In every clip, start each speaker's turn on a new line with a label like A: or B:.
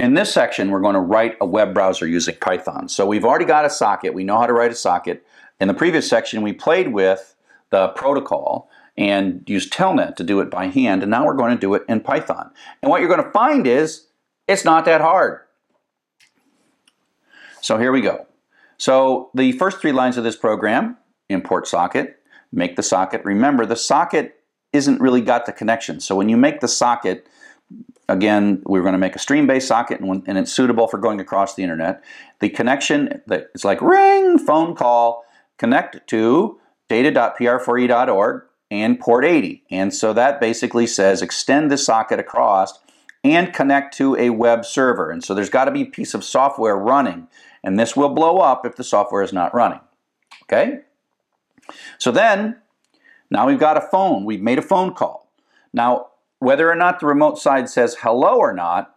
A: In this section, we're going to write a web browser using Python. So we've already got a socket. We know how to write a socket. In the previous section, we played with the protocol and used Telnet to do it by hand, and now we're going to do it in Python. And what you're going to find is it's not that hard. So here we go. So the first three lines of this program, import socket, make the socket. Remember, the socket isn't really got the connection. So when you make the socket, Again, we're going to make a stream-based socket and, and it's suitable for going across the internet. The connection, it's like ring, phone call, connect to data.pr4e.org and port 80. And so that basically says extend the socket across and connect to a web server. And so there's got to be a piece of software running. And this will blow up if the software is not running. Okay? So then, now we've got a phone. We've made a phone call. Now, whether or not the remote side says hello or not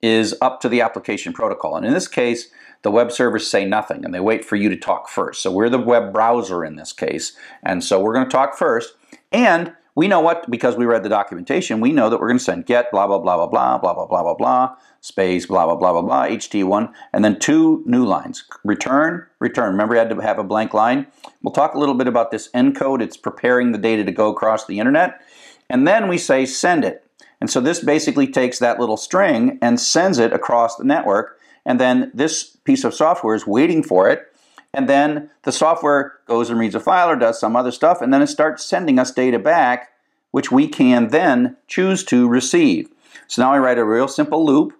A: is up to the application protocol. And in this case, the web servers say nothing and they wait for you to talk first. So we're the web browser in this case. And so we're going to talk first. And we know what, because we read the documentation, we know that we're going to send get blah, blah, blah, blah, blah, blah, blah, blah, blah, blah, space, blah, blah, blah, blah, blah, HT1, and then two new lines. Return, return. Remember we had to have a blank line? We'll talk a little bit about this encode. It's preparing the data to go across the internet. And then we say send it. And so this basically takes that little string and sends it across the network. And then this piece of software is waiting for it. And then the software goes and reads a file or does some other stuff. And then it starts sending us data back, which we can then choose to receive. So now I write a real simple loop.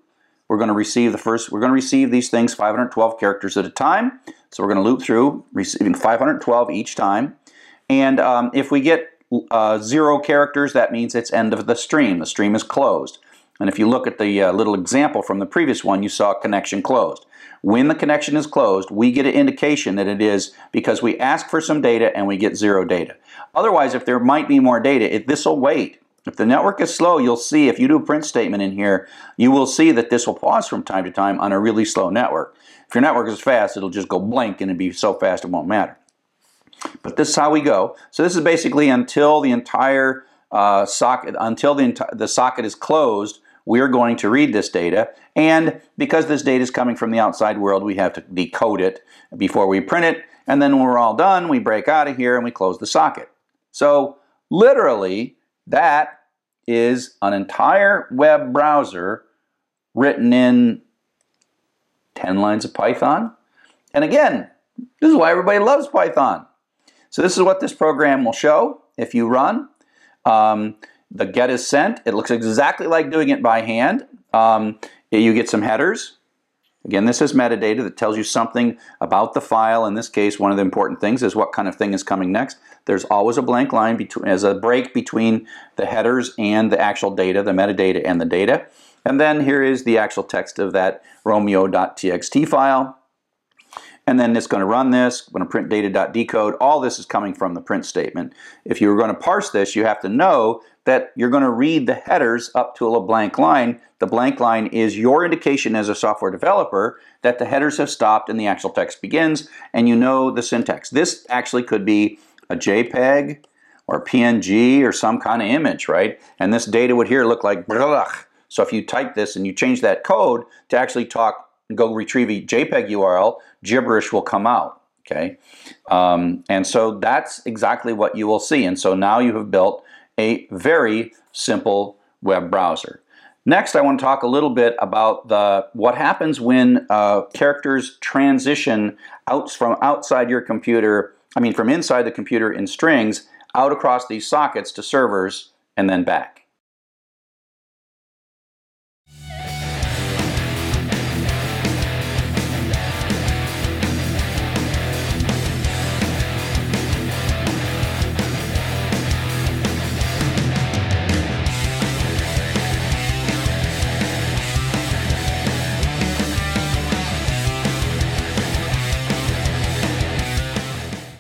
A: We're going to receive the first, we're going to receive these things 512 characters at a time. So we're going to loop through receiving 512 each time. And um, if we get uh, zero characters, that means it's end of the stream. The stream is closed. And if you look at the uh, little example from the previous one, you saw connection closed. When the connection is closed, we get an indication that it is because we ask for some data and we get zero data. Otherwise, if there might be more data, this will wait. If the network is slow, you'll see, if you do a print statement in here, you will see that this will pause from time to time on a really slow network. If your network is fast, it'll just go blank and it'll be so fast it won't matter. But this is how we go. So this is basically until the entire uh, socket, until the, the socket is closed, we're going to read this data. And because this data is coming from the outside world, we have to decode it before we print it. And then when we're all done, we break out of here and we close the socket. So literally, that is an entire web browser written in 10 lines of Python. And again, this is why everybody loves Python. So this is what this program will show if you run. Um, the get is sent. It looks exactly like doing it by hand. Um, you get some headers. Again, this is metadata that tells you something about the file. In this case, one of the important things is what kind of thing is coming next. There's always a blank line between, as a break between the headers and the actual data, the metadata and the data. And then here is the actual text of that romeo.txt file and then it's going to run this, going to print data.decode. All this is coming from the print statement. If you were going to parse this, you have to know that you're going to read the headers up to a blank line. The blank line is your indication as a software developer that the headers have stopped and the actual text begins, and you know the syntax. This actually could be a JPEG or a PNG or some kind of image, right? And this data would here look like. So if you type this and you change that code to actually talk go retrieve a JPEG URL, gibberish will come out. Okay, um, and so that's exactly what you will see. And so now you have built a very simple web browser. Next, I want to talk a little bit about the what happens when uh, characters transition out from outside your computer. I mean, from inside the computer in strings out across these sockets to servers and then back.